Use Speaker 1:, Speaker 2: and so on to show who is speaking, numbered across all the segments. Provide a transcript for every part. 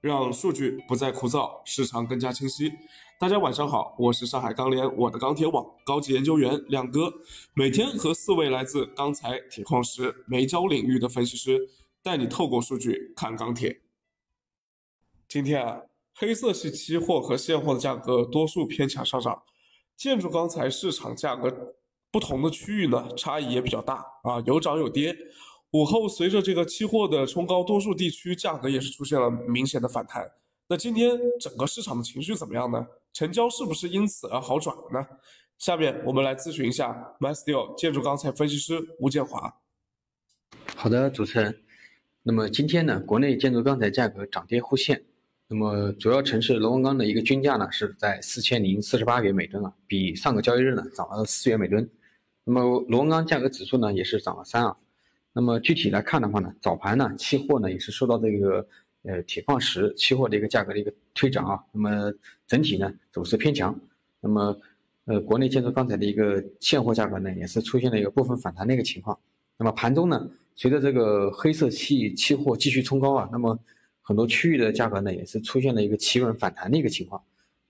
Speaker 1: 让数据不再枯燥，市场更加清晰。大家晚上好，我是上海钢联我的钢铁网高级研究员亮哥，每天和四位来自钢材、铁矿石、煤焦领域的分析师，带你透过数据看钢铁。今天啊，黑色系期货和现货的价格多数偏强上涨，建筑钢材市场价格不同的区域呢，差异也比较大啊，有涨有跌。午后随着这个期货的冲高，多数地区价格也是出现了明显的反弹。那今天整个市场的情绪怎么样呢？成交是不是因此而好转了呢？下面我们来咨询一下 MySteel 建筑钢材分析师吴建华。
Speaker 2: 好的，主持人。那么今天呢，国内建筑钢材价格涨跌互现。那么主要城市螺纹钢的一个均价呢是在四千零四十八元每吨啊，比上个交易日呢涨了四元每吨。那么螺纹钢价格指数呢也是涨了三啊。那么具体来看的话呢，早盘呢，期货呢也是受到这个呃铁矿石期货的一个价格的一个推涨啊，那么整体呢走势偏强。那么呃国内建筑钢材的一个现货价格呢也是出现了一个部分反弹的一个情况。那么盘中呢，随着这个黑色系期货继续冲高啊，那么很多区域的价格呢也是出现了一个企稳反弹的一个情况，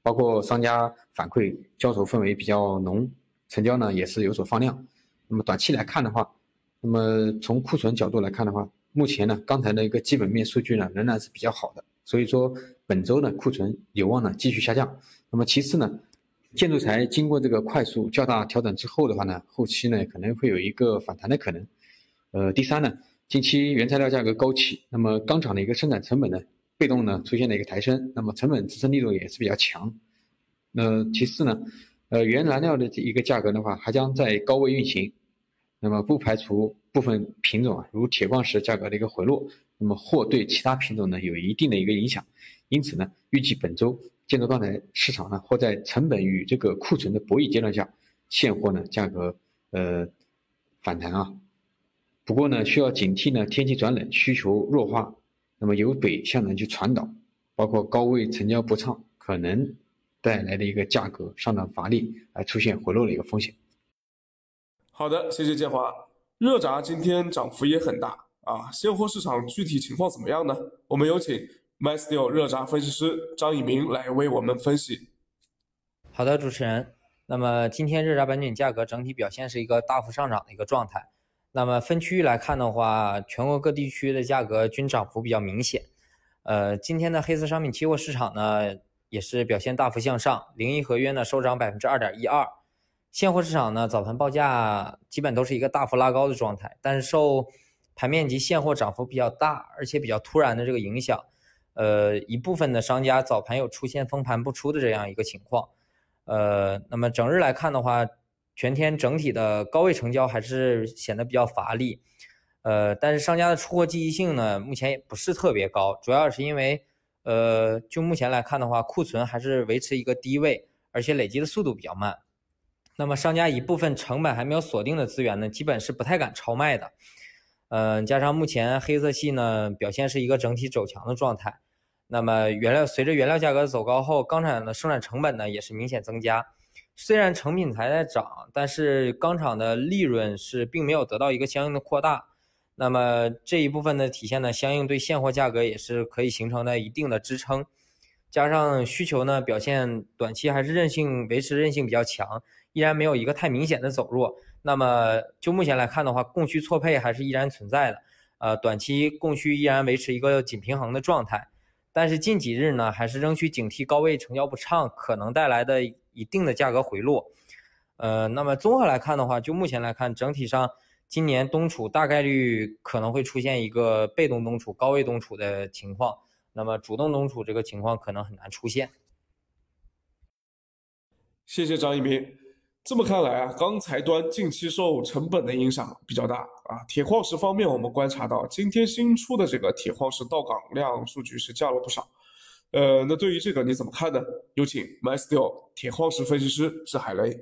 Speaker 2: 包括商家反馈交投氛围比较浓，成交呢也是有所放量。那么短期来看的话，那么从库存角度来看的话，目前呢，钢材的一个基本面数据呢仍然是比较好的，所以说本周呢库存有望呢继续下降。那么其次呢，建筑材经过这个快速较大调整之后的话呢，后期呢可能会有一个反弹的可能。呃，第三呢，近期原材料价格高企，那么钢厂的一个生产成本呢被动呢出现了一个抬升，那么成本支撑力度也是比较强。那其次呢，呃，原燃料的一个价格的话还将在高位运行。那么不排除部分品种啊，如铁矿石价格的一个回落，那么或对其他品种呢有一定的一个影响。因此呢，预计本周建筑钢材市场呢或在成本与这个库存的博弈阶段下，现货呢价格呃反弹啊。不过呢，需要警惕呢天气转冷，需求弱化，那么由北向南去传导，包括高位成交不畅，可能带来的一个价格上涨乏力，而出现回落的一个风险。
Speaker 1: 好的，谢谢建华。热轧今天涨幅也很大啊，现货市场具体情况怎么样呢？我们有请 MySteel 热轧分析师张以明来为我们分析。
Speaker 3: 好的，主持人。那么今天热轧板卷价格整体表现是一个大幅上涨的一个状态。那么分区域来看的话，全国各地区的价格均涨幅比较明显。呃，今天的黑色商品期货市场呢，也是表现大幅向上，零一合约呢收涨百分之二点一二。现货市场呢，早盘报价基本都是一个大幅拉高的状态，但是受盘面及现货涨幅比较大，而且比较突然的这个影响，呃，一部分的商家早盘有出现封盘不出的这样一个情况，呃，那么整日来看的话，全天整体的高位成交还是显得比较乏力，呃，但是商家的出货积极性呢，目前也不是特别高，主要是因为，呃，就目前来看的话，库存还是维持一个低位，而且累积的速度比较慢。那么商家一部分成本还没有锁定的资源呢，基本是不太敢超卖的。嗯，加上目前黑色系呢表现是一个整体走强的状态。那么原料随着原料价格走高后，钢厂的生产成本呢也是明显增加。虽然成品材在涨，但是钢厂的利润是并没有得到一个相应的扩大。那么这一部分的体现呢，相应对现货价格也是可以形成的一定的支撑。加上需求呢表现短期还是韧性维持韧性比较强。依然没有一个太明显的走弱，那么就目前来看的话，供需错配还是依然存在的，呃，短期供需依然维持一个紧平衡的状态，但是近几日呢，还是仍需警惕高位成交不畅可能带来的一定的价格回落，呃，那么综合来看的话，就目前来看，整体上今年冬储大概率可能会出现一个被动冬储、高位冬储的情况，那么主动冬储这个情况可能很难出现。
Speaker 1: 谢谢张一鸣。这么看来啊，钢材端近期受成本的影响比较大啊。铁矿石方面，我们观察到今天新出的这个铁矿石到港量数据是降了不少。呃，那对于这个你怎么看呢？有请 MySteel 铁矿石分析师是海雷。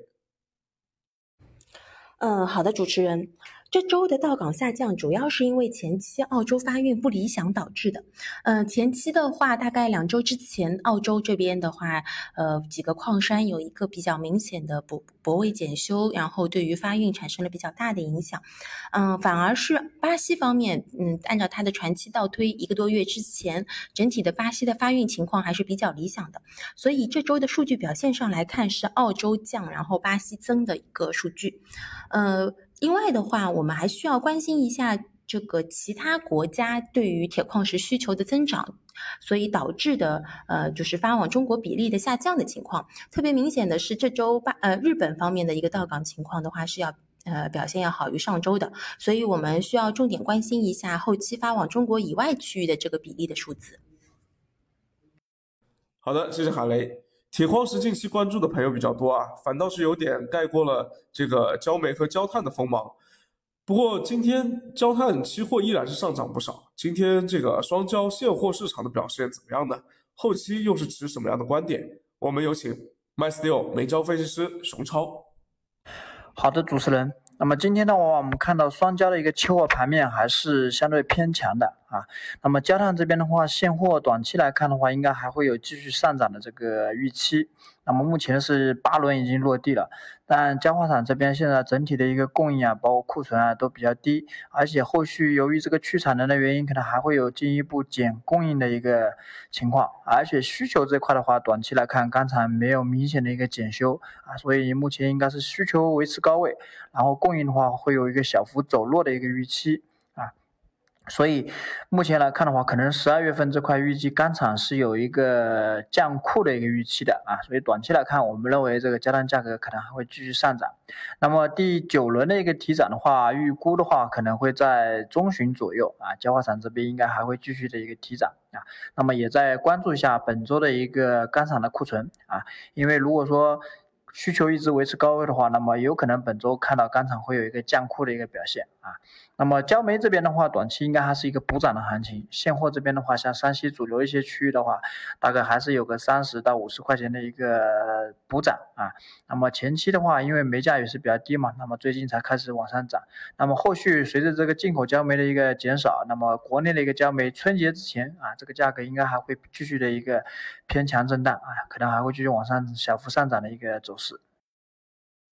Speaker 4: 嗯，好的，主持人。这周的到港下降，主要是因为前期澳洲发运不理想导致的。呃，前期的话，大概两周之前，澳洲这边的话，呃，几个矿山有一个比较明显的泊泊位检修，然后对于发运产生了比较大的影响。嗯，反而是巴西方面，嗯，按照它的船期倒推一个多月之前，整体的巴西的发运情况还是比较理想的。所以这周的数据表现上来看，是澳洲降，然后巴西增的一个数据。呃。另外的话，我们还需要关心一下这个其他国家对于铁矿石需求的增长，所以导致的呃就是发往中国比例的下降的情况。特别明显的是，这周八呃日本方面的一个到港情况的话是要呃表现要好于上周的，所以我们需要重点关心一下后期发往中国以外区域的这个比例的数字。
Speaker 1: 好的，谢谢海雷。铁矿石近期关注的朋友比较多啊，反倒是有点盖过了这个焦煤和焦炭的锋芒。不过今天焦炭期货依然是上涨不少。今天这个双焦现货市场的表现怎么样呢？后期又是持什么样的观点？我们有请 MySteel 煤焦分析师熊超。
Speaker 5: 好的，主持人。那么今天的话，我们看到双焦的一个期货盘面还是相对偏强的啊。那么焦炭这边的话，现货短期来看的话，应该还会有继续上涨的这个预期。那么目前是八轮已经落地了，但焦化厂这边现在整体的一个供应啊，包括库存啊都比较低，而且后续由于这个去产能的原因，可能还会有进一步减供应的一个情况，而且需求这块的话，短期来看钢厂没有明显的一个检修啊，所以目前应该是需求维持高位，然后供应的话会有一个小幅走弱的一个预期。所以目前来看的话，可能十二月份这块预计钢厂是有一个降库的一个预期的啊，所以短期来看，我们认为这个焦炭价格可能还会继续上涨。那么第九轮的一个提涨的话，预估的话可能会在中旬左右啊，焦化厂这边应该还会继续的一个提涨啊。那么也在关注一下本周的一个钢厂的库存啊，因为如果说。需求一直维持高位的话，那么有可能本周看到钢厂会有一个降库的一个表现啊。那么焦煤这边的话，短期应该还是一个补涨的行情。现货这边的话，像山西主流一些区域的话，大概还是有个三十到五十块钱的一个补涨啊。那么前期的话，因为煤价也是比较低嘛，那么最近才开始往上涨。那么后续随着这个进口焦煤的一个减少，那么国内的一个焦煤春节之前啊，这个价格应该还会继续的一个偏强震荡啊，可能还会继续往上小幅上涨的一个走势。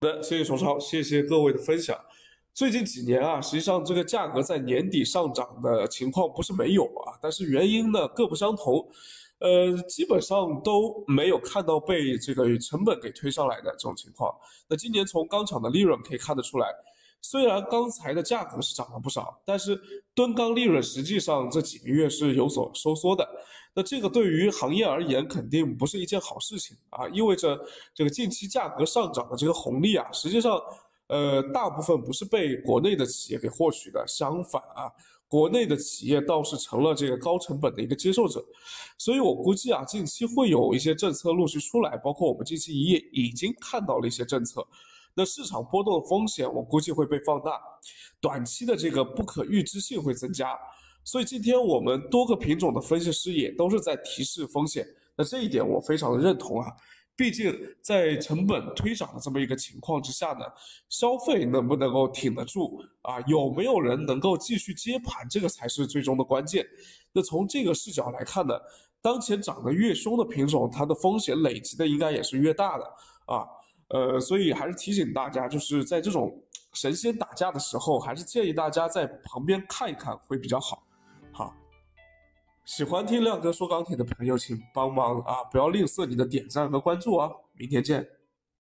Speaker 1: 好的，谢谢熊超，谢谢各位的分享。最近几年啊，实际上这个价格在年底上涨的情况不是没有啊，但是原因呢各不相同，呃，基本上都没有看到被这个成本给推上来的这种情况。那今年从钢厂的利润可以看得出来，虽然钢材的价格是涨了不少，但是吨钢利润实际上这几个月是有所收缩的。那这个对于行业而言肯定不是一件好事情啊，意味着这个近期价格上涨的这个红利啊，实际上，呃，大部分不是被国内的企业给获取的，相反啊，国内的企业倒是成了这个高成本的一个接受者，所以我估计啊，近期会有一些政策陆续出来，包括我们近期也已经看到了一些政策，那市场波动的风险我估计会被放大，短期的这个不可预知性会增加。所以今天我们多个品种的分析师也都是在提示风险，那这一点我非常的认同啊。毕竟在成本推涨的这么一个情况之下呢，消费能不能够挺得住啊？有没有人能够继续接盘，这个才是最终的关键。那从这个视角来看呢，当前涨得越凶的品种，它的风险累积的应该也是越大的啊。呃，所以还是提醒大家，就是在这种神仙打架的时候，还是建议大家在旁边看一看会比较好。喜欢听亮哥说钢铁的朋友，请帮忙啊，不要吝啬你的点赞和关注啊！明天见。